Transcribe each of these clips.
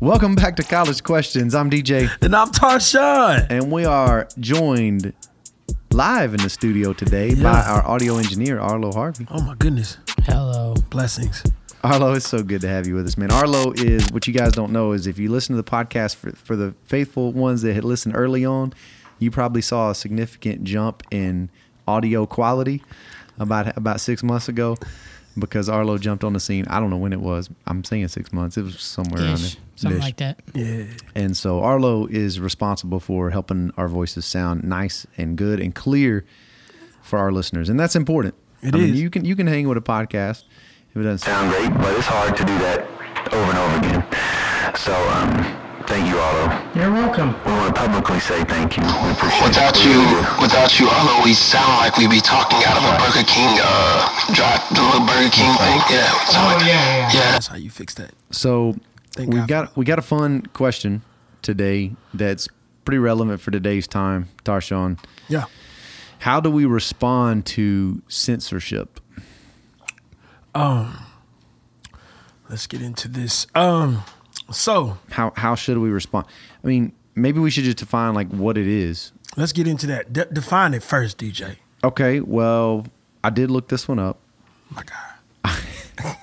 Welcome back to College Questions. I'm DJ, And I'm Tarshawn. and we are joined live in the studio today by our audio engineer, Arlo Harvey. Oh my goodness. Hello. Blessings. Arlo, it's so good to have you with us, man. Arlo is what you guys don't know is if you listen to the podcast for, for the faithful ones that had listened early on, you probably saw a significant jump in audio quality about about six months ago because Arlo jumped on the scene. I don't know when it was. I'm saying six months. It was somewhere around there. something Ish. like that. Yeah. And so Arlo is responsible for helping our voices sound nice and good and clear for our listeners, and that's important. It I mean, you can you can hang with a podcast if it doesn't sound sound great, but it's hard to do that over and over again. So, um, thank you, Otto. You're welcome. We want to publicly say thank you. We appreciate Without it. you, We really do. without you, Otto, we sound like we'd be talking out of a Burger King, uh, drive the little Burger King thing. Yeah. So, Oh, yeah, yeah. yeah. That's how you fix that. So Thank we God got we got a fun question today that's pretty relevant for today's time, Tarshawn. Yeah. How do we respond to censorship? Um, let's get into this. Um, so How how should we respond? I mean, maybe we should just define like what it is. let's get into that. De- define it first, DJ. Okay, well, I did look this one up. My guy.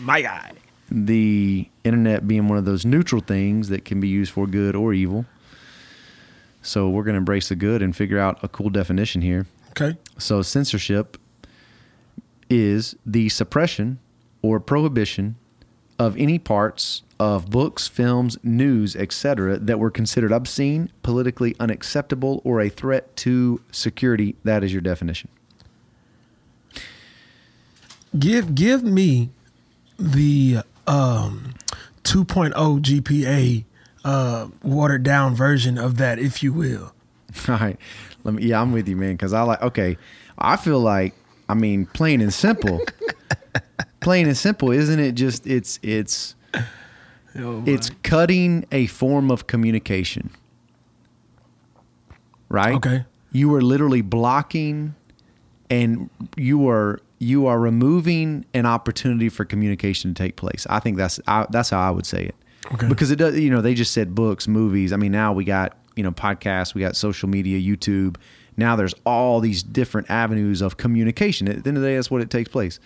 My guy. the internet being one of those neutral things that can be used for good or evil. So we're going to embrace the good and figure out a cool definition here. Okay. So censorship is the suppression or prohibition of any parts of books, films, news, etc. that were considered obscene, politically unacceptable, or a threat to security. That is your definition. Give give me the um 2.0 GPA uh watered down version of that, if you will. All right. Let me yeah, I'm with you, man, because I like okay. I feel like I mean, plain and simple. plain and simple, isn't it? Just it's it's Oh, it's cutting a form of communication. Right? Okay. You are literally blocking and you are you are removing an opportunity for communication to take place. I think that's I, that's how I would say it. Okay. Because it does, you know, they just said books, movies. I mean, now we got you know podcasts, we got social media, YouTube. Now there's all these different avenues of communication. At the end of the day, that's what it takes place.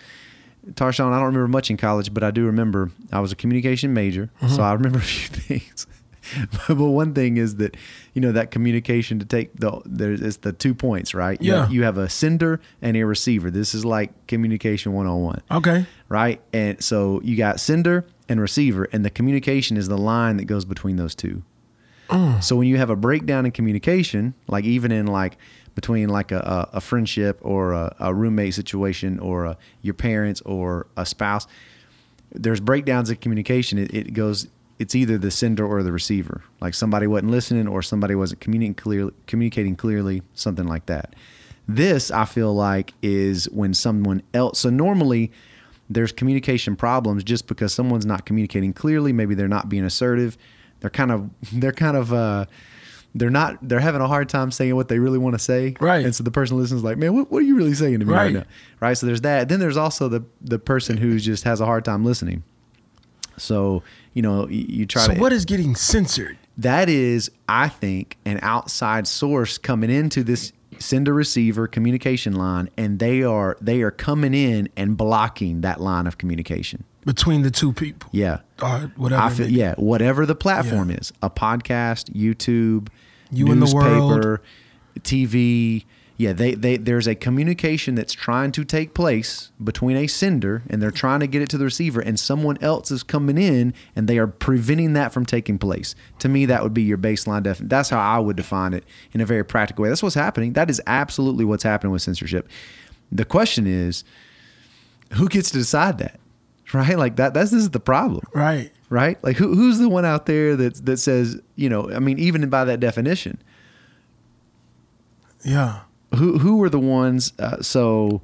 Tarshawn, I don't remember much in college, but I do remember I was a communication major, so mm-hmm. I remember a few things. but one thing is that you know that communication to take the there's it's the two points, right? You Yeah. have- you have a sender and a receiver. This is like communication 101 Okay. right? And so you got sender and receiver, and the communication is the line that goes between those two. Mm. So when you have a breakdown in communication, like even in like between like a, a, friendship or a, a roommate situation or a, your parents or a spouse, there's breakdowns in communication. It, it goes, it's either the sender or the receiver. Like somebody wasn't listening or somebody wasn't communicating clearly, communicating clearly, something like that. This I feel like is when someone else. So normally there's communication problems just because someone's not communicating clearly. Maybe they're not being assertive. They're kind of they're kind of uh, they're not they're having a hard time saying what they really want to say. Right. And so the person listens like, man, what, what are you really saying to me right. Right. now? Right. So there's that. Then there's also the the person who just has a hard time listening. So you know you, you try So to what is getting censored? that is, I think, an outside source coming into this sender receiver communication line, and they are they are coming in and blocking that line of communication. Between the two people. Yeah, Or whatever. I feel, yeah, whatever the platform Yeah. is, a podcast, YouTube, You in the newspaper, TV. Yeah, they, they there's a communication that's trying to take place between a sender and they're trying to get it to the receiver, and someone else is coming in and they are preventing that from taking place. To me, that would be your baseline def. That's how I would define it in a very practical way. That's what's happening. That is absolutely what's happening with censorship. The question is, who gets to decide that? Right? Like that. That's this is the problem Right. Right? Like who who's the one out there that that says, you know, I mean, even by that definition, Yeah. who who are the ones uh, so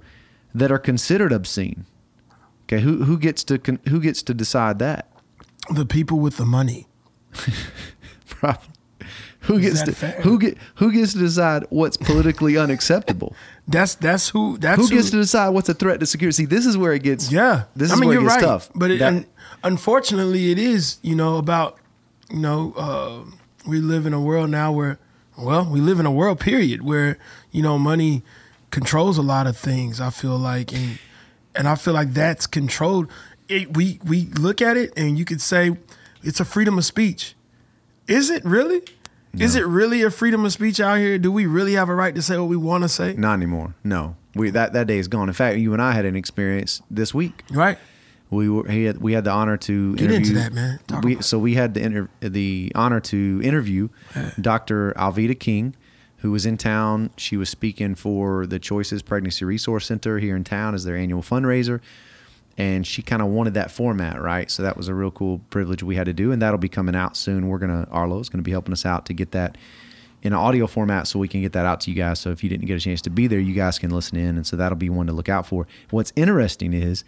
that are considered obscene? Okay, who who gets to con- who gets to decide that? The people with the money. Probably. Who gets to fair? who get who gets to decide what's politically unacceptable? That's that's who that's who gets to decide what's a threat to security? See, this is where it gets Yeah, This is where it gets tough. But it, That- un, unfortunately, it is. You know about you know uh, we live in a world now where well we live in a world period where you know money controls a lot of things. I feel like and and I feel like that's controlled. It, we we look at it and you could say it's a freedom of speech. Is it really? Is it really a freedom of speech out here? Do we really have a right to say what we want to say? not anymore. No, we that that day is gone. In fact, you and I had an experience this week. Right. We were he had, we had the honor to Get into interview, that, man. We, so we had the inter, the honor to interview Dr. Alveda King, who was in town. She was speaking for the Choices Pregnancy Resource Center here in town as their annual fundraiser, and she kind of wanted that format, right? So that was a real cool privilege we had to do, and that'll be coming out soon. We're gonna Arlo's gonna be helping us out to get that in an audio format so we can get that out to you guys. So if you didn't get a chance to be there, you guys can listen in, and so that'll be one to look out for. What's interesting is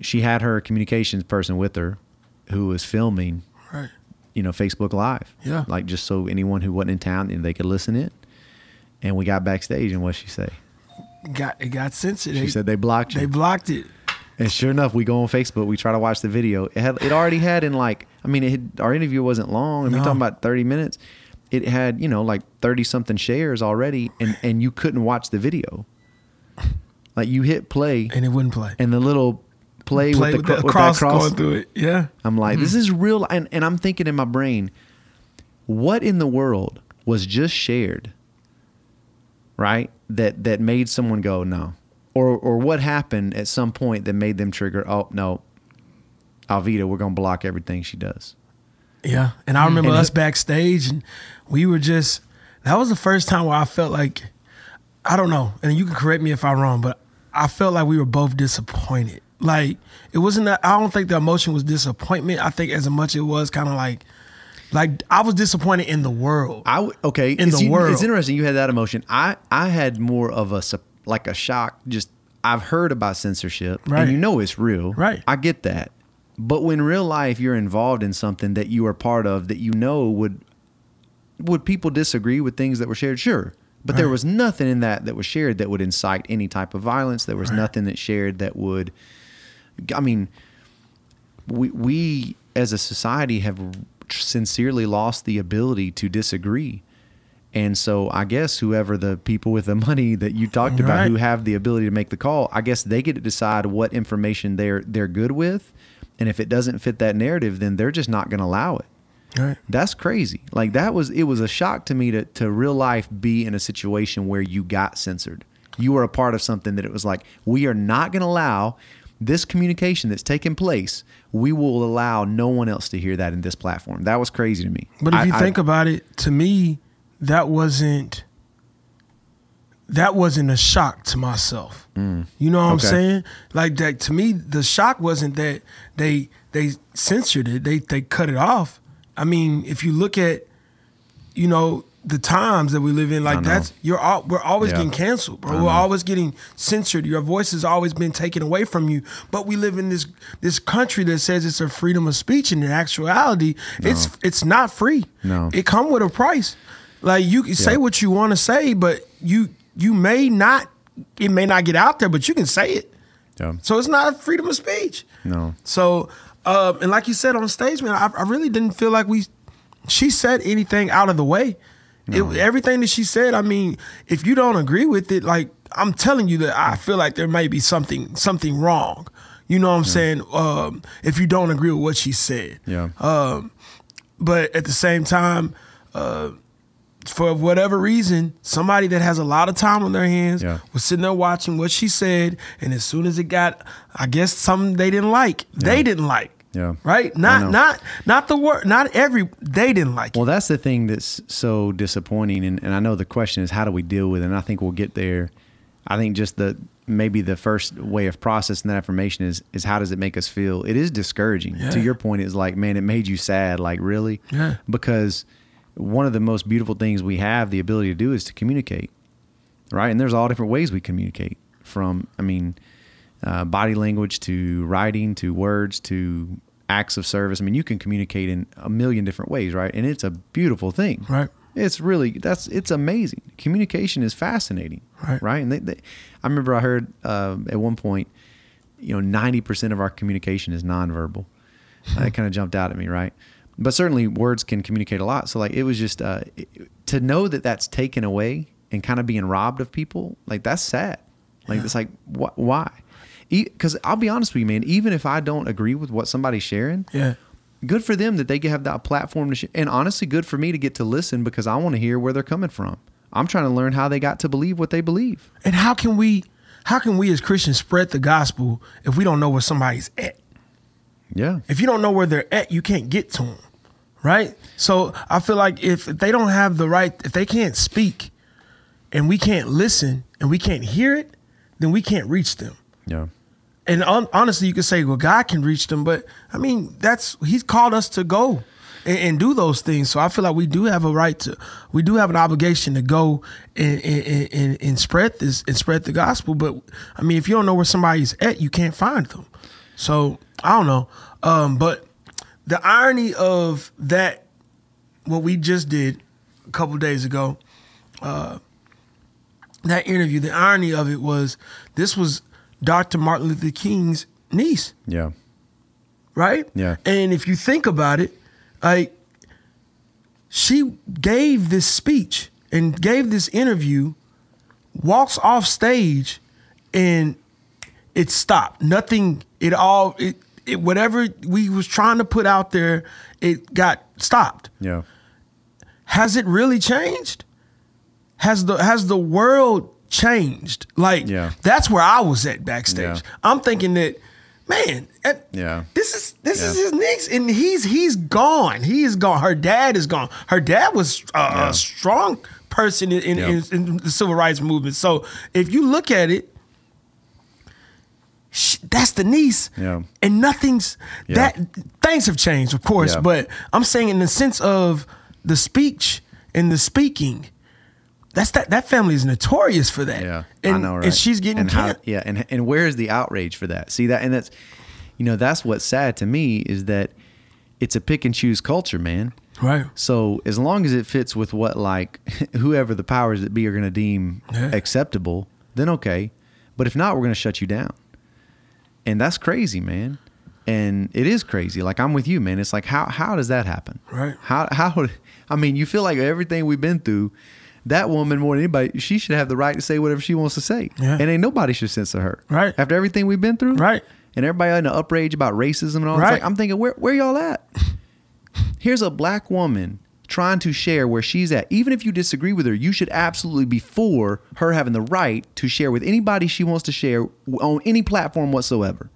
she had her communications person with her who was filming Right. you know facebook live Yeah. like just so anyone who wasn't in town and they could listen in and we got backstage and what she say Got it got censored. she They- said they blocked you they blocked it. and sure enough we go on facebook we try to watch the video it had it already had in like i mean it had, our interview wasn't long i mean No. we're talking about 30 minutes it had you know like 30 something shares already and and you couldn't watch the video like you hit play and it wouldn't play. and the little play, play with, the, with the with cross, that cross going through it. Yeah. I'm like, this mm-hmm. is real. And, and I'm thinking in my brain, what in the world was just shared, right? That that made someone go no, or or what happened at some point that made them trigger? Oh no, Alveda, we're gonna block everything she does. Yeah. And I mm. remember And us it- backstage and we were just that was the first time where I felt like I don't know, and you can correct me if I'm wrong, but I felt like we were both disappointed. Like it wasn't that I don't think the emotion was disappointment. I think as much it was kind of like like I was disappointed in the world. I w- okay In it's, the world. It's interesting you had that emotion. I I had more of a like a shock. Just I've heard about censorship, Right. and you know it's real. Right. I get that, but when real life you're involved in something that you are part of that you know would would people disagree with things that were shared? Sure. But there was nothing in that that was shared that would incite any type of violence. There was Right. nothing that shared that would. I mean, we we as a society have sincerely lost the ability to disagree. And so I guess whoever the people with the money that you talked about Right. who have the ability to make the call, I guess they get to decide what information they're they're good with. And if it doesn't fit that narrative, then they're just not going to allow it. right. That's crazy. Like that was it was a shock to me to to real life be in a situation where you got censored. You were a part of something that it was like we are not going to allow this communication that's taking place. We will allow no one else to hear that in this platform. That was crazy to me. But if I- you I- think about it, to me, that wasn't that wasn't a shock to myself. You know what I'm Mm. Saying? Like that to me, the shock wasn't that they they censored it. They they cut it off. I mean, if you look at, you know, the times that we live in, like that's you're all, we're always Yeah. getting canceled, bro. We're always getting censored. Your voice has always been taken away from you. But we live in this this country that says it's a freedom of speech, and in actuality, it's it's not free. No. it come with a price. Like you can say Yeah. what you want to say, but you you may not. It may not get out there, but you can say it. Yeah. So it's not a freedom of speech. No. So, um, and like you said on stage, man, I, I really didn't feel like we. She said anything out of the way. It, everything that she said, I mean, if you don't agree with it, like I'm telling you that I feel like there may be something something wrong. You know what I'm saying? Um, if you don't agree with what she said, Yeah. um, but at the same time, uh, for whatever reason, somebody that has a lot of time on their hands Yeah. was sitting there watching what she said, and as soon as it got, I guess something they didn't like, they didn't like. Yeah. Right. Not not not the word. Not every. They didn't like Well, it. that's the thing that's so disappointing, and, and I know the question is how do we deal with it? And I think we'll get there. I think just the maybe the first way of processing that information is is how does it make us feel? It is discouraging. Yeah. To your point, it's like man, it made you sad. Like really, Yeah. Because one of the most beautiful things we have the ability to do is to communicate, right? And there's all different ways we communicate. From I mean, uh, body language to writing to words to acts of service. I mean, you can communicate in a million different ways, right? And it's a beautiful thing. Right. It's really that's it's amazing. Communication is fascinating, Right. Right. And they, they, I remember I heard uh, at one point, you know, ninety percent of our communication is nonverbal. that kind of jumped out at me, right? But certainly words can communicate a lot. So like it was just uh, it- to know that that's taken away and kind of being robbed of people, like that's sad. Like it's like wh- why? Because I'll be honest with you, man. Even if I don't agree with what somebody's sharing, Yeah. good for them that they can have that platform to sh- and honestly good for me to get to listen because i want to hear where they're coming from i'm trying to learn how they got to believe what they believe And how can we how can we as Christians spread the gospel if we don't know where somebody's at? yeah If you don't know where they're at, you can't get to them. Right? So I feel like if they don't have the right if they can't speak and we can't listen and we can't hear it, then we can't reach them. yeah And hon- honestly, you could say, well, God can reach them, but I mean, that's He's called us to go and, and do those things. So I feel like we do have a right to, we do have an obligation to go and, and, and, and spread this and spread the gospel. But I mean, if you don't know where somebody's at, you can't find them. So I don't know. Um, but the irony of that, what we just did a couple days ago, that interview, the irony of it was this was Dr. Martin Luther King's niece, yeah right? Yeah. And if you think about it, like she gave this speech and gave this interview, walks off stage, and it stopped. Nothing. It all. It, it whatever we was trying to put out there, it got stopped yeah has it really changed? Has the has the world changed? Like Yeah. that's where I was at backstage. Yeah. I'm thinking that, man, at- Yeah. this is this is his next, and he's he's gone. He is gone. Her dad is gone. Her dad was uh, Yeah. a strong person in in, Yeah. in the civil rights movement. So if you look at it. That's the niece, Yeah. and nothing's Yeah. that. Things have changed, of course, Yeah. but I'm saying in the sense of the speech and the speaking, that's that that family is notorious for that. yeah and, i know right And she's getting and how, yeah and and where is the outrage for that see that and that's you know that's what's sad to me is that it's a pick and choose culture man right. So as long as it fits with what like whoever the powers that be are going to deem Yeah. acceptable, then okay. But if not, we're going to shut you down. And that's crazy, man. And it is crazy. Like I'm with you, man. It's like how how does that happen? Right. How how I mean, you feel like everything we've been through, that woman more than anybody, she should have the right to say whatever she wants to say. Yeah. And ain't nobody should censor her. Right. After everything we've been through. Right. And everybody in the uprage about racism and all. Right. like I'm thinking, where where y'all at? Here's a black woman trying to share where she's at. Even if you disagree with her, you should absolutely be for her having the right to share with anybody she wants to share on any platform whatsoever.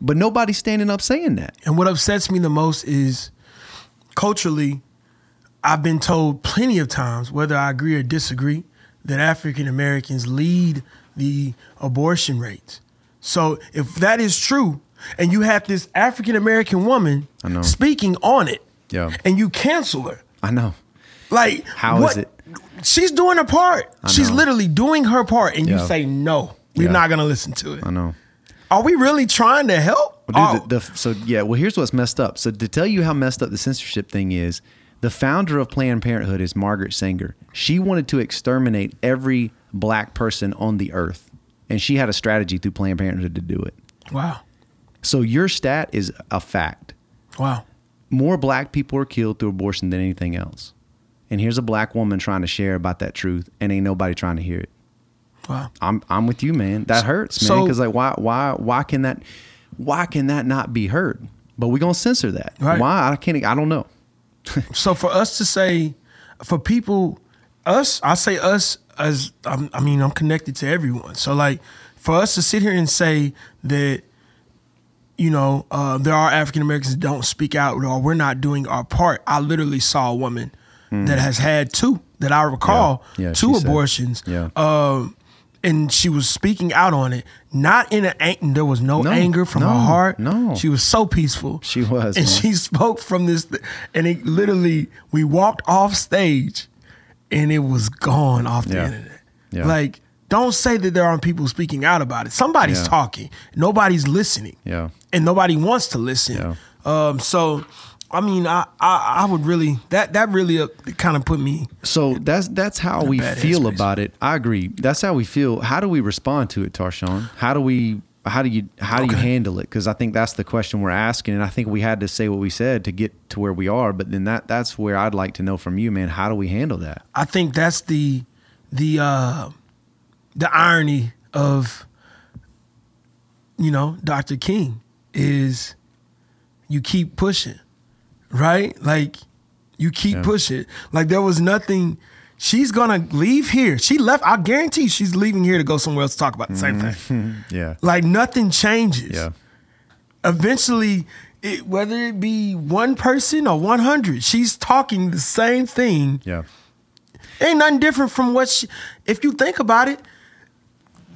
But nobody's standing up saying that. And what upsets me the most is culturally, I've been told plenty of times, whether I agree or disagree, that African Americans lead the abortion rates. So if that is true, and you have this African American woman speaking on it, Yeah. and you cancel her, I know. like How is what- it? She's doing her part. She's literally doing her part, and you say no. We're Yeah. not going to listen to it. I know. Are we really trying to help? Well, Oh, the, the, so yeah, well, here's what's messed up. So to tell you how messed up the censorship thing is, the founder of Planned Parenthood is Margaret Sanger. She wanted to exterminate every black person on the earth, and she had a strategy through Planned Parenthood to do it. wow, So your stat is a fact. wow. More black people are killed through abortion than anything else. And here's a black woman trying to share about that truth, and ain't nobody trying to hear it. Wow. I'm I'm with you, man. That hurts, man. So- Because like, why why why can that why can that not be heard? But we gonna censor that. Right. Why? I can't. I don't know. So for us to say, for people, us, I say us as I'm, I mean I'm connected to everyone. So like for us to sit here and say that, you know, uh, there are African Americans that don't speak out or we're not doing our part. I literally saw a woman that has had two that I recall Hmm. Yeah. Yeah, two she said. abortions. Yeah. Um, and she was speaking out on it, not in an there was no, No, anger from no, her heart. no. she was so peaceful. She was, and man. she spoke from this, and it literally we walked off stage, and it was gone off the Yeah. internet. Yeah. Like, don't say that there aren't people speaking out about it. Somebody's Yeah. talking. Nobody's listening. Yeah. And nobody wants to listen. Yeah. Um, so, I mean, I, I I would really that that really uh, kind of put me. So that's that's how we feel headspace. about it. I agree. That's how we feel. How do we respond to it, Tarshawn? How do we how do you how do you handle it? Because I think that's the question we're asking, and I think we had to say what we said to get to where we are. But then that that's where I'd like to know from you, man. How do we handle that? I think that's the the uh, the irony of you know Dr. King is you keep pushing, right? Like you keep Yeah. pushing. Like there was nothing. She's gonna leave here. She left. I guarantee she's leaving here to go somewhere else to talk about the same thing. Mm-hmm. Yeah, Like nothing changes. yeah, Eventually, it, whether it be one person or one hundred, she's talking the same thing yeah, ain't nothing different from what she, if you think about it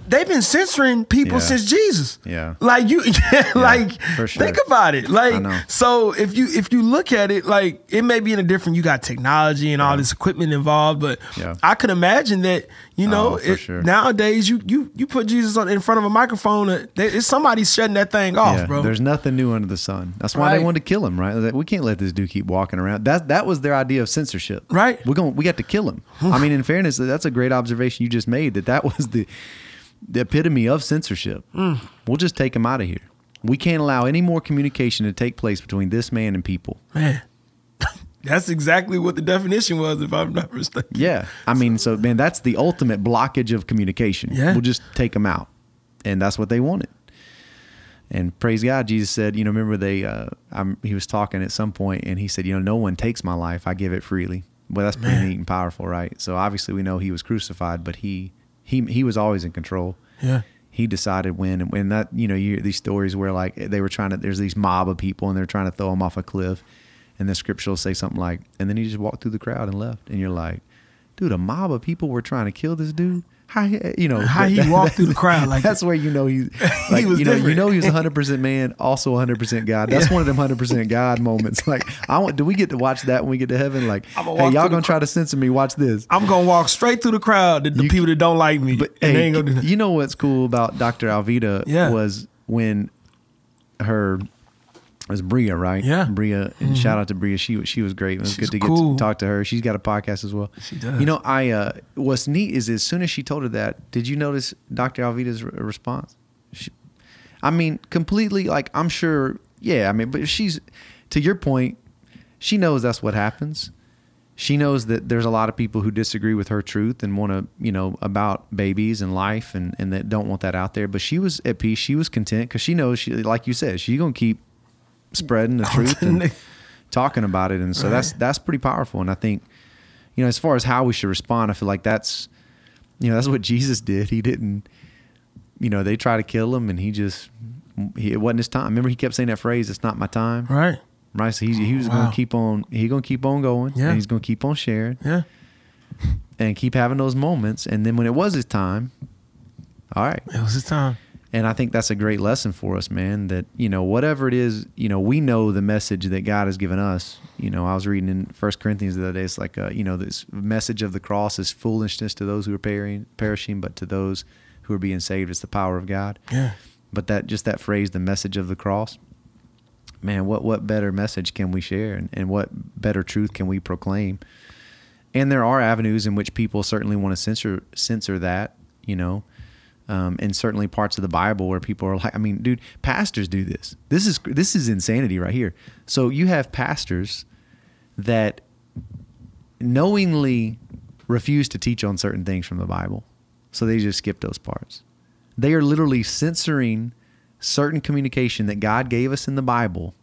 they've been censoring people Yeah. since jesus Yeah. like you like sure. think about it like so if you if you look at it like it may be in a different you got technology and all this equipment involved but Yeah. i could imagine that you know Oh, it- sure. nowadays you you you put jesus on, in front of a microphone uh, they, it's somebody shutting that thing off yeah. bro There's nothing new under the sun. That's why they wanted to kill him, right? Like, We can't let this dude keep walking around. That that was their idea of censorship, Right. We're going. We got to kill him. I mean, in fairness, that's a great observation you just made. That that was the the epitome of censorship. Mm. We'll just take him out of here. We can't allow any more communication to take place between this man and people. man that's exactly what the definition was if i'm not mistaken Yeah, I mean, so man, that's the ultimate blockage of communication. Yeah. we'll just take them out, and that's what they wanted. And praise God, Jesus said, you know, remember they, uh, I'm, he was talking at some point, and he said, you know, no one takes my life; I give it freely. Well, that's pretty Man. neat and powerful, right? So obviously, we know he was crucified, but he, he, he was always in control. yeah He decided when and when that you know you hear these stories where like they were trying to there's these mob of people and they're trying to throw him off a cliff, and the scripture will say something like, and then he just walked through the crowd and left, and you're like, dude, a mob of people were trying to kill this dude. How he- you know How he walked through the crowd like that's where you know he, like was you know you know he was 100 percent man, also 100 percent God. That's one of them 100 percent God moments. Like I want, do we get to watch that when we get to heaven? Like, hey, y'all gonna try to censor me? Watch this. I'm gonna walk straight through the crowd, the, the You- people that don't like me, But hey, ain't gonna do you know what's cool about Dr. Alveda Yeah. was when her was Bria, right? Yeah. Mm-hmm. Bria, and shout out to Bria. She was- she was great. It was She's good to get cool. to talk to her. She's got a podcast as well. She does. You know, I uh, what's neat is as soon as she told her that, did you notice Dr. Alveda's re- response? She, I mean, completely like I'm sure. Yeah, I mean, but she's to your point. She knows that's what happens. She knows that there's a lot of people who disagree with her truth and want to, you know, about babies and life and, and that don't want that out there. But she was at peace. She was content because she knows, she, like you said, she's going to keep spreading the truth and talking about it. And so that's, that's pretty powerful. And I think, you know, as far as how we should respond, I feel like that's, you know, that's what Jesus did. He didn't, you know, they try to kill him and he just, he, it wasn't his time. Remember, he kept saying that phrase, it's not my time. right? Right. So he, he was Wow. going to keep on, he going to keep on going. Yeah. And he's going to keep on sharing Yeah, and keep having those moments. And then when it was his time, all right. it was his time. And I think that's a great lesson for us, man, that, you know, whatever it is, you know, we know the message that God has given us. You know, I was reading in First Corinthians the other day, it's like, uh, you know, this message of the cross is foolishness to those who are perishing, perishing, but to those who are being saved, it's the power of God. Yeah, But that, just that phrase, the message of the cross, man, what, what better message can we share and, and what better truth can we proclaim? And there are avenues in which people certainly want to censor, censor that, you know, um, and certainly parts of the Bible where people are like, I mean, dude, pastors do this. This is this is insanity right here. So you have pastors that knowingly refuse to teach on certain things from the Bible, so they just skip those parts. They are literally censoring certain communication that God gave us in the Bible,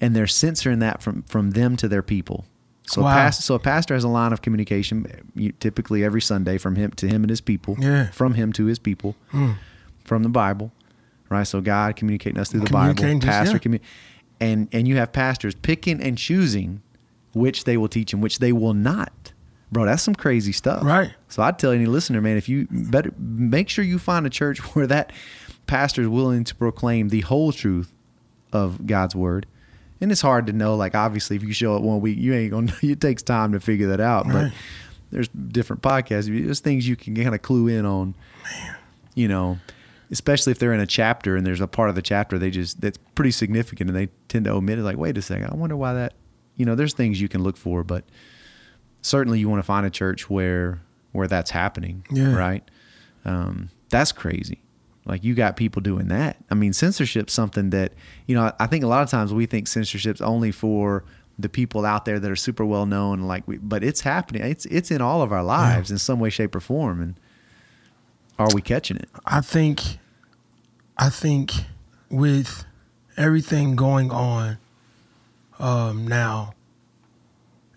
and they're censoring that from from them to their people. So, Wow. a past, so a pastor has a line of communication, you, typically every Sunday, from him to him and his people, Yeah. Hmm. from him to his people, from the Bible, right? So God communicating us through the Bible, pastor, yeah. and and you have pastors picking and choosing which they will teach and which they will not. Bro, that's some crazy stuff. Right. So I'd tell any listener, man, if you better make sure you find a church where that pastor is willing to proclaim the whole truth of God's word. And it's hard to know, like obviously if you show up one week, you ain't gonna it takes time to figure that out. But there's different podcasts. There's things you can kind of clue in on. You know. especially if they're in a chapter and there's a part of the chapter they just that's pretty significant and they tend to omit it. Like, wait a second, I wonder why that. You know, there's things you can look for, but certainly you want to find a church where where that's happening. Yeah. Right. Um, that's crazy. Like you got people doing that. I mean, censorship's something that you know. I think a lot of times we think censorship's only for the people out there that are super well known. Like, we, but it's happening. It's it's in all of our lives in some way, shape, or form. And are we catching it? I think, I think, with everything going on um, now,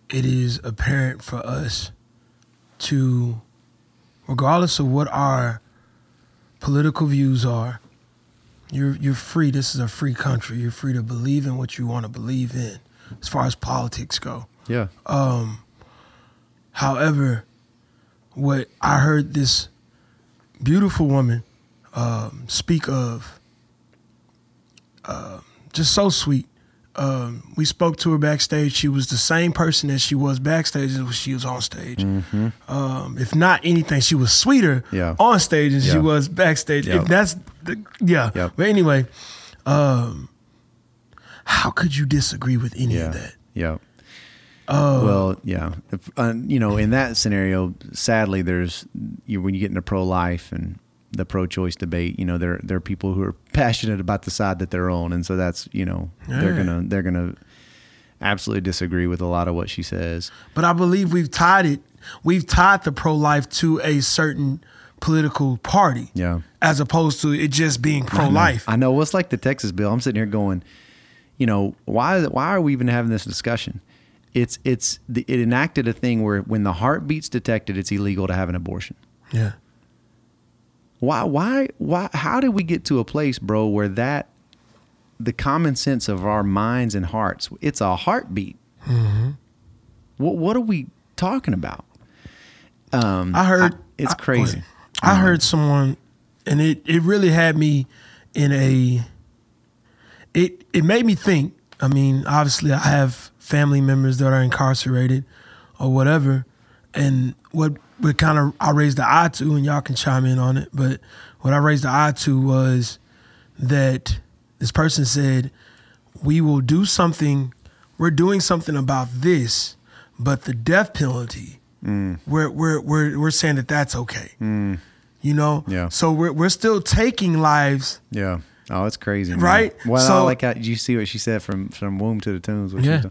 it is apparent for us to, regardless of what our political views are, you're you're free. This is a free country. You're free to believe in what you want to believe in, as far as politics go. Yeah. However, what I heard this beautiful woman um, speak of, uh, just so sweet. Um, we spoke to her backstage. She was the same person as she was backstage as she was on stage. Um, if not anything, she was sweeter Yeah. on stage than she was backstage. Yep. If that's the, yeah. Yep. But anyway, um, how could you disagree with any Yeah. of that? Yeah. well, yeah. If, uh, you know, in that scenario, sadly, there's you when you get into pro life and the pro choice debate. You know, there there are people who are passionate about the side that they're on, and so that's you know they're gonna they're gonna absolutely disagree with a lot of what she says. But I believe we've tied it. We've tied the pro life to a certain political party. Yeah. As opposed to it just being pro life. I know. Well, it's like the Texas bill. I'm sitting here going, you know, why is it- why are we even having this discussion? It's it's the, it enacted a thing where when the heartbeat's detected, it's illegal to have an abortion. Yeah. Why why why how did we get to a place, bro, where that the common sense of our minds and hearts, it's a heartbeat. What what are we talking about? Um, I heard it's I- crazy. I heard someone and it, it really had me in a it it made me think. I mean, obviously I have family members that are incarcerated or whatever. And what what kind of I raised the eye to, and y'all can chime in on it, but what I raised the eye to was that this person said, We will do something, we're doing something about this, but the death penalty, we're, we're, we're, we're saying that that's okay. You know? Yeah. So we're, we're still taking lives. Yeah. Oh, it's crazy, man. Right? Well, I like how did you see what she said from from womb to the tombs. Yeah.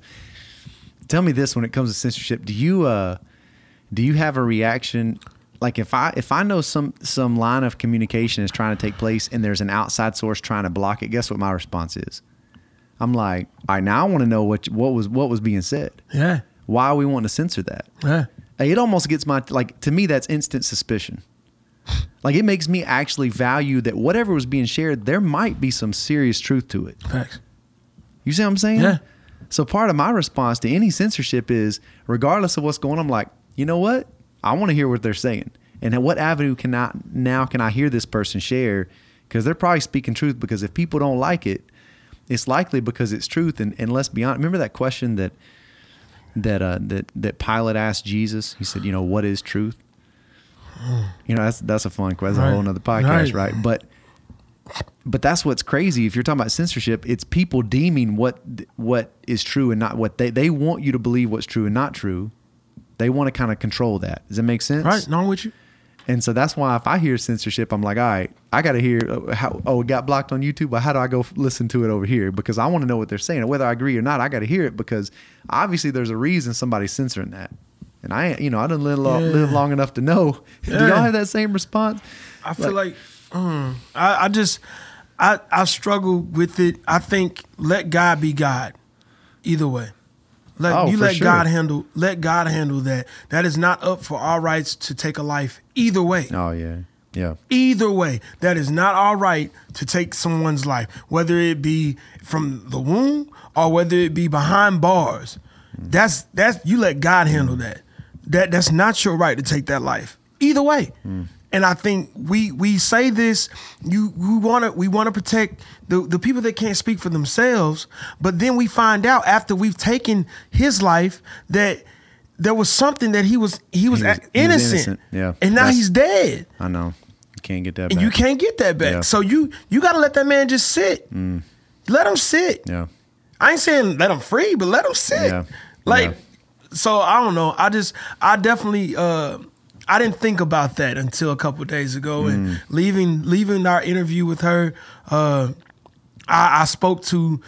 Tell me this: when it comes to censorship, do you uh do you have a reaction? Like if I if I know some some line of communication is trying to take place and there's an outside source trying to block it, guess what my response is? I'm like, all right, now I want to know what what was what was being said. Yeah. Why are we wanting to censor that? Yeah. It almost gets my like to me that's instant suspicion. Like it makes me actually value that whatever was being shared, there might be some serious truth to it. Facts. You see what I'm saying? Yeah. So part of my response to any censorship is, regardless of what's going on, I'm like, you know what? I want to hear what they're saying, and at what avenue can I now can I hear this person share? Because they're probably speaking truth. Because if people don't like it, it's likely because it's truth. And, and let's be honest. Remember that question that that uh, that that Pilate asked Jesus. He said, you know, what is truth? You know, that's that's a fun question. That's a whole nother podcast, Right. right? But but that's what's crazy. If you're talking about censorship, it's people deeming what what is true and not what they they want you to believe what's true and not true. They want to kind of control that. Does that make sense? Right. No, I'm with you. And so that's why if I hear censorship, I'm like, all right, I got to hear uh, how. Oh, it got blocked on YouTube, but how do I go f- listen to it over here? Because I want to know what they're saying, whether I agree or not. I got to hear it because obviously there's a reason somebody's censoring that. And I, ain't- you know, I didn't live, long, Yeah. live long enough to know. Yeah. Do y'all have that same response? I feel like, mm, I, I just I I struggle with it. I think let God be God. Either way. Let Oh, you let sure. God handle let God handle that. That is not up for our rights to take a life either way. Oh yeah, yeah. Either way, that is not our right to take someone's life, whether it be from the womb or whether it be behind bars. That's that's you let God handle that. That that's not your right to take that life. Either way. Hmm. And I think we we say this, you we want to we want to protect the the people that can't speak for themselves, but then we find out after we've taken his life that there was something that he was he was, He was- a- he was innocent. innocent. Yeah. And now That's- he's dead. I know. You can't get that and back. you can't get that back. Yeah. So you you got to let that man just sit. Let him sit. yeah. I ain't saying let him free, but let him sit. Yeah. Like, Yeah. so I don't know. I just, I definitely, uh, I didn't think about that until a couple days ago, Mm. and leaving leaving our interview with her, uh, I, I spoke to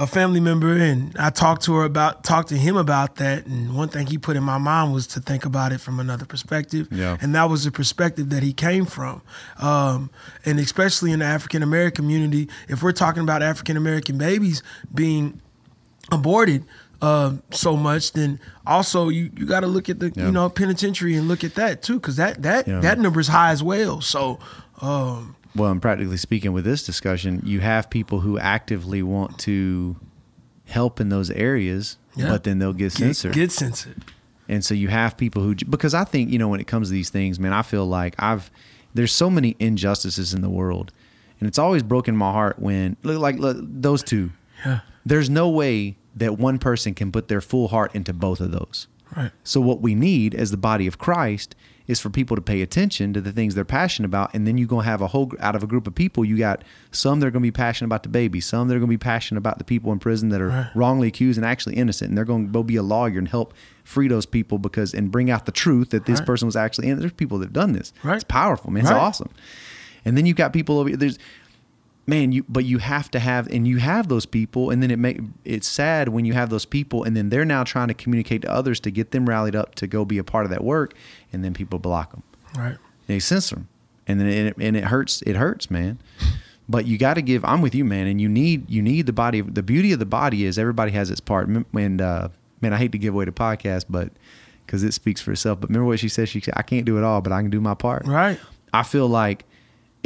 a family member and I talked to her about talked to him about that and one thing he put in my mind was to think about it from another perspective Yeah. and that was the perspective that he came from um, and especially in the African American community if we're talking about African American babies being aborted uh, so much, then also you, you got to look at the Yeah. you know penitentiary and look at that too, because that that Yeah. that number is high as well. So um, Well, and practically speaking, with this discussion, you have people who actively want to help in those areas, Yeah. but then they'll get get, censored. get censored. And so you have people who, because I think, you know, when it comes to these things, man, I feel like I've, there's so many injustices in the world. And it's always broken my heart when, look, like those two, Yeah, there's no way that one person can put their full heart into both of those. right. So what we need as the body of Christ is for people to pay attention to the things they're passionate about, and then you're gonna have a whole out of a group of people. You got some that are gonna be passionate about the baby, some that are gonna be passionate about the people in prison that are Right. wrongly accused and actually innocent, and they're going to go be a lawyer and help free those people because and bring out the truth that this Right. person was actually in. There's people that have done this. Right. It's powerful, man. It's awesome. And then you've got people over there's man you but you have to have and you have those people and then it make it's sad when you have those people and then they're now trying to communicate to others to get them rallied up to go be a part of that work and then people block them Right. they censor them and then it, and it hurts it hurts man. But you got to give i'm with you man and you need you need the body the beauty of the body is everybody has its part. And uh man i hate to give away the podcast but because it speaks for itself but remember what she said? She said i can't do it all but i can do my part. Right. I feel like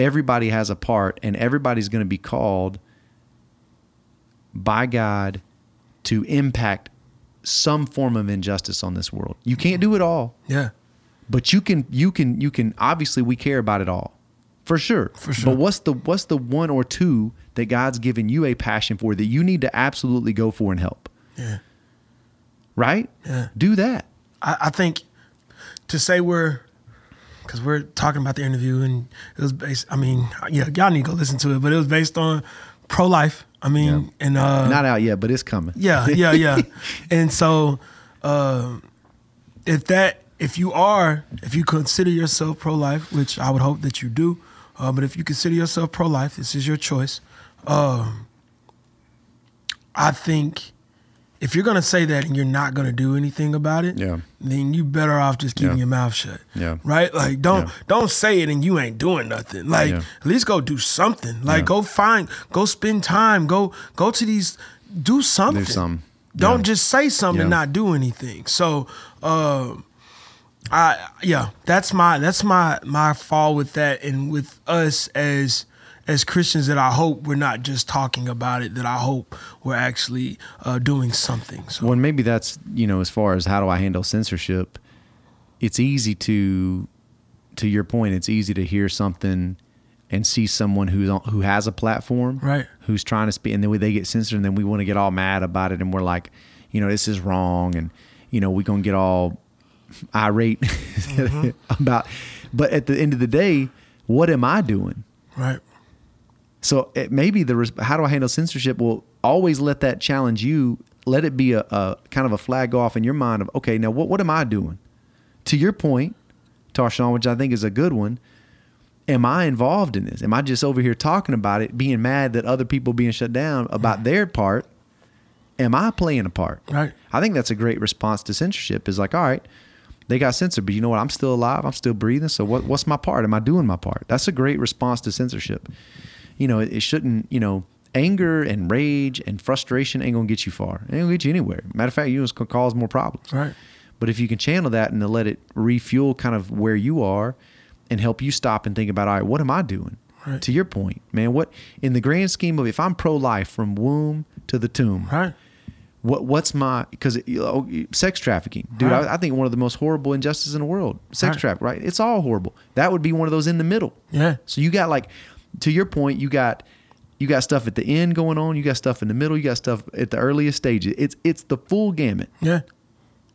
everybody has a part and everybody's going to be called by God to impact some form of injustice on this world. You can't do it all, Yeah. but you can you can you can obviously we care about it all. For sure. For sure. But what's the what's the one or two that God's given you a passion for that you need to absolutely go for and help? Yeah. Right? Yeah. Do that. I, I think to say we're because we're talking about the interview and it was based. I mean, yeah, y'all need to go listen to it, but it was based on pro life. I mean, and uh, Not out yet, but it's coming. yeah, yeah, yeah. and so, um, if that, if you are, if you consider yourself pro life, which I would hope that you do, uh, but if you consider yourself pro life, this is your choice. Um, I think if you're gonna say that and you're not gonna do anything about it, Yeah. then you better off just keeping Yeah. your mouth shut. Yeah. Right? Like don't Yeah. don't say it and you ain't doing nothing. Like at least go do something. Like go find, go spend time, go go to these, do something. Do something. Don't just say something and not do anything. So, um, I yeah, that's my that's my my fall with that, and with us as as Christians that I hope we're not just talking about it. That I hope we're actually uh, doing something. So Well, maybe that's you know, as far as how do I handle censorship, it's easy to, to your point, it's easy to hear something and see someone who's on, who has a platform, Right. Who's trying to speak, and then we, they get censored, and then we want to get all mad about it, and we're like, you know, this is wrong, and you know, we're gonna get all irate about. But at the end of the day, what am I doing? right, So it maybe the res- how do I handle censorship? Will always let that challenge you. Let it be a, a kind of a flag off in your mind of okay, now what what am I doing? To your point, Tarshawn, which I think is a good one. Am I involved in this? Am I just over here talking about it, being mad that other people being shut down about their part? Am I playing a part? Right. I think that's a great response to censorship. Is like, all right, they got censored, but you know what? I'm still alive. I'm still breathing. So what? What's my part? Am I doing my part? That's a great response to censorship. You know, it, it shouldn't. You know, anger and rage and frustration ain't gonna get you far. It ain't gonna get you anywhere. Matter of fact, you it's gonna cause more problems. right, But if you can channel that and to let it refuel kind of where you are and help you stop and think about, all right, what am I doing? Right. To your point, man, what in the grand scheme of if I'm pro life from womb to the tomb, right, what what's my because you know, sex trafficking, dude. Right. I, I think one of the most horrible injustices in the world, sex Right. trafficking. Right? It's all horrible. That would be one of those in the middle. yeah, So you got like, to your point, you got you got stuff at the end going on. You got stuff in the middle. You got stuff at the earliest stages. It's it's the full gamut. yeah,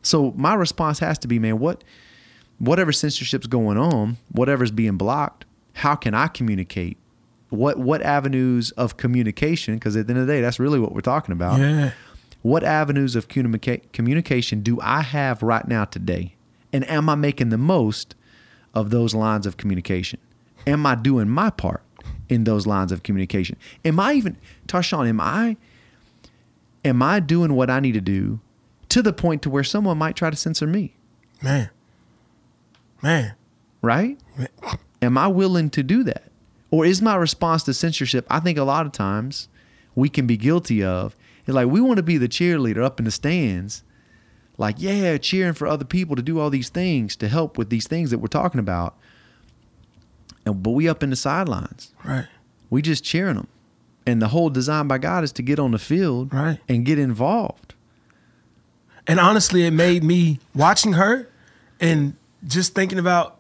So my response has to be, man, what whatever censorship's going on, whatever's being blocked, how can I communicate? What what avenues of communication? Because at the end of the day, that's really what we're talking about. Yeah. What avenues of communica- communication do I have right now today? And am I making the most of those lines of communication? Am I doing my part in those lines of communication? Am I even Tarshawn, am I am I doing what I need to do to the point to where someone might try to censor me? Man. Man. Right? Am I willing to do that? Or is my response to censorship, I think a lot of times we can be guilty of, is like we want to be the cheerleader up in the stands, like, yeah, cheering for other people to do all these things to help with these things that we're talking about. But we up in the sidelines. Right. We just cheering them. And the whole design by God is to get on the field Right. and get involved. And honestly, it made me watching her and just thinking about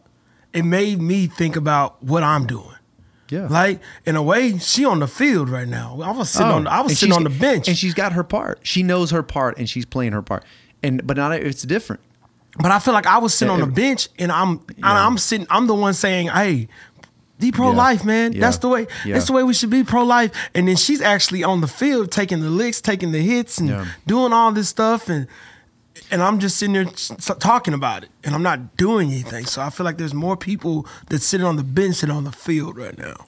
it made me think about what I'm doing. Yeah. Like in a way, she on the field right now. I was sitting Oh, on the, I was oh, sitting on the bench. and she's got her part. She knows her part, and she's playing her part. And but not it's different. But I feel like I was sitting Yeah, on the bench and I'm and Yeah. I'm sitting I'm the one saying, "Hey, be pro life, man. Yeah. That's the way Yeah. that's the way we should be pro life." And then she's actually on the field taking the licks, taking the hits and Yeah. doing all this stuff and and I'm just sitting there s- talking about it and I'm not doing anything. So I feel like there's more people that sitting on the bench than on the field right now.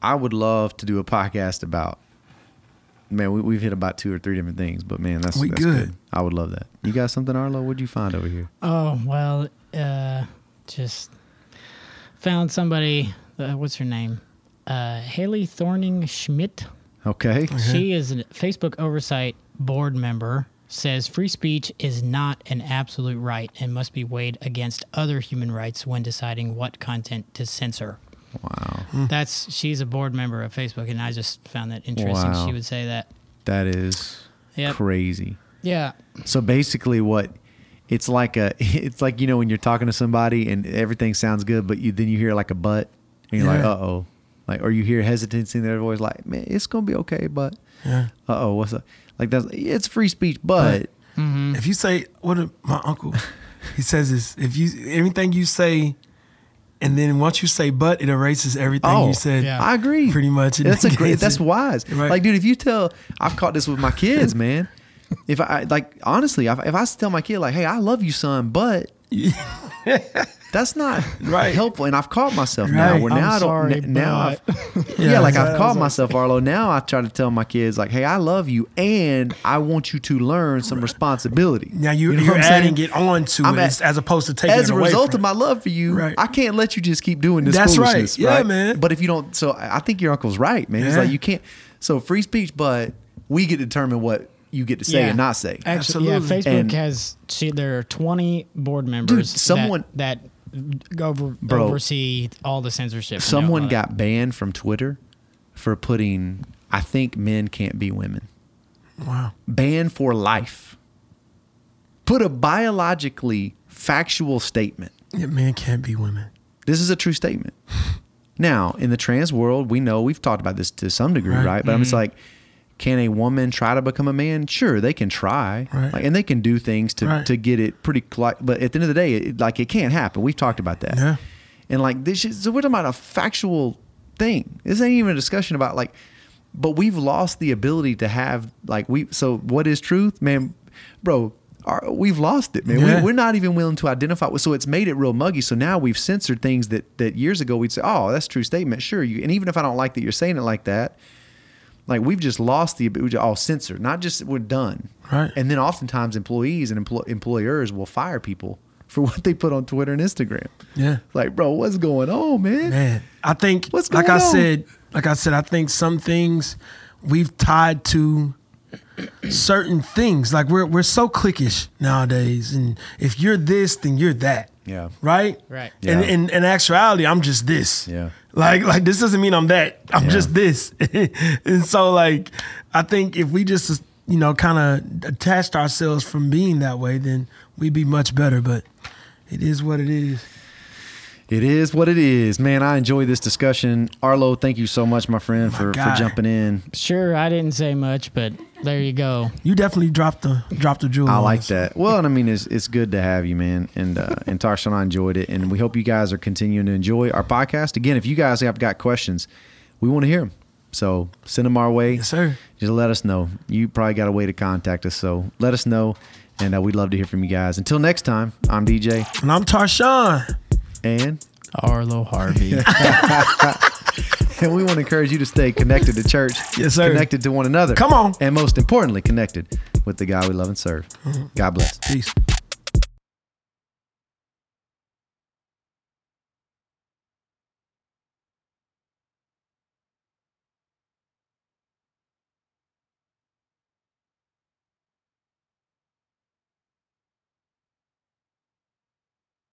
I would love to do a podcast about. Man, we, we've hit about two or three different things, but man, that's We that's good. I would love that. You got something, Arlo? What'd you find over here? Oh well, uh, just found somebody. Uh, what's her name? Uh, Helle Thorning Schmidt. Okay. She is a Facebook oversight board member. Says free speech is not an absolute right and must be weighed against other human rights when deciding what content to censor. Wow, That's she's a board member of Facebook, and I just found that interesting. Wow. She would say that. that is Yep. crazy. Yeah. So basically, what it's like a it's like you know when you're talking to somebody and everything sounds good, but you then you hear like a but, and you're like, Yeah. uh oh, like or you hear hesitancy in their voice, like man, it's gonna be okay, but Yeah. uh oh, what's up? Like that's it's free speech, but If you say what did my uncle he says is if you everything you say and then once you say but it erases everything Oh, you said. Yeah. I agree. Pretty much. That's a great. That's wise. Right. Like, dude, if you tell, I've caught this with my kids, man. If I like, honestly, if, if I tell my kid like, "Hey, I love you, son," but that's not Right. helpful. And I've caught myself now. Right. Where I'm now I don't sorry, n- now I've, yeah, like I've caught myself, Arlo. Now I try to tell my kids like, "Hey, I love you, and I want you to learn some responsibility." Now you're, You know you're what I'm saying? adding it on to I'm it at- as opposed to taking as a result of my love for you, Right. I can't let you just keep doing this That's right. Yeah, right? man. But if you don't, so I think your uncle's right, man. It's Yeah. like you can't. So free speech, but we get to determine what you get to say and not say. Actually, yeah, Absolutely. Facebook And- has she, there are 20 board members someone- that, that over, Bro, oversee all the censorship. Someone got banned from Twitter for putting, I think men can't be women. Wow. Banned for life. Put a biologically factual statement. Yeah, men can't be women. This is a true statement. Now, in the trans world, we know we've talked about this to some degree, right? Right. But I'm just mm-hmm. like, can a woman try to become a man? Sure, they can try, Right. like, and they can do things to Right. to get it pretty. Cli- but at the end of the day, it, like it can't happen. We've talked about that. Yeah. And like this, is, so we're talking about a factual thing. This ain't even a discussion about like, but we've lost the ability to have like we. So what is truth, man, bro? Our, we've lost it, man. Yeah. We, we're not even willing to identify. So it's made it real muggy. So now we've censored things that that years ago we'd say, oh, that's a true statement. Sure, you. And even if I don't like that you're saying it like that, like we've just lost the ability. Oh, censor. Not just we're done. Right. And then oftentimes employees and empl- employers will fire people for what they put on Twitter and Instagram. Yeah. Like, bro, what's going on, man? Man, I think What's like I on? said, like I said, I think some things we've tied to certain things. Like we're we're so cliquish nowadays, and if you're this, then you're that. Yeah. Right. Right. And Yeah. in, in actuality, I'm just this. Yeah. Like like this doesn't mean I'm that. I'm Yeah. just this. and so like I think if we just you know kind of attached ourselves from being that way, then we'd be much better. But it is what it is. It is what it is, man. I enjoy this discussion. Arlo, thank you so much, my friend, for, for jumping in. Sure, I didn't say much, but There you go. You definitely dropped the dropped the jewel. I like that. Well, and I mean, it's it's good to have you, man. And uh, and Tarsha and I enjoyed it, and we hope you guys are continuing to enjoy our podcast. Again, if you guys have got questions, we want to hear them. So send them our way. Yes, sir. Just let us know. You probably got a way to contact us, so let us know, and uh, we'd love to hear from you guys. Until next time, I'm DJ, And I'm Tarshawn. and Arlo Harvey. and we want to encourage you to stay connected to church, Yes, sir. connected to one another. Come on. and most importantly, connected with the God we love and serve. Mm-hmm. God bless. Peace.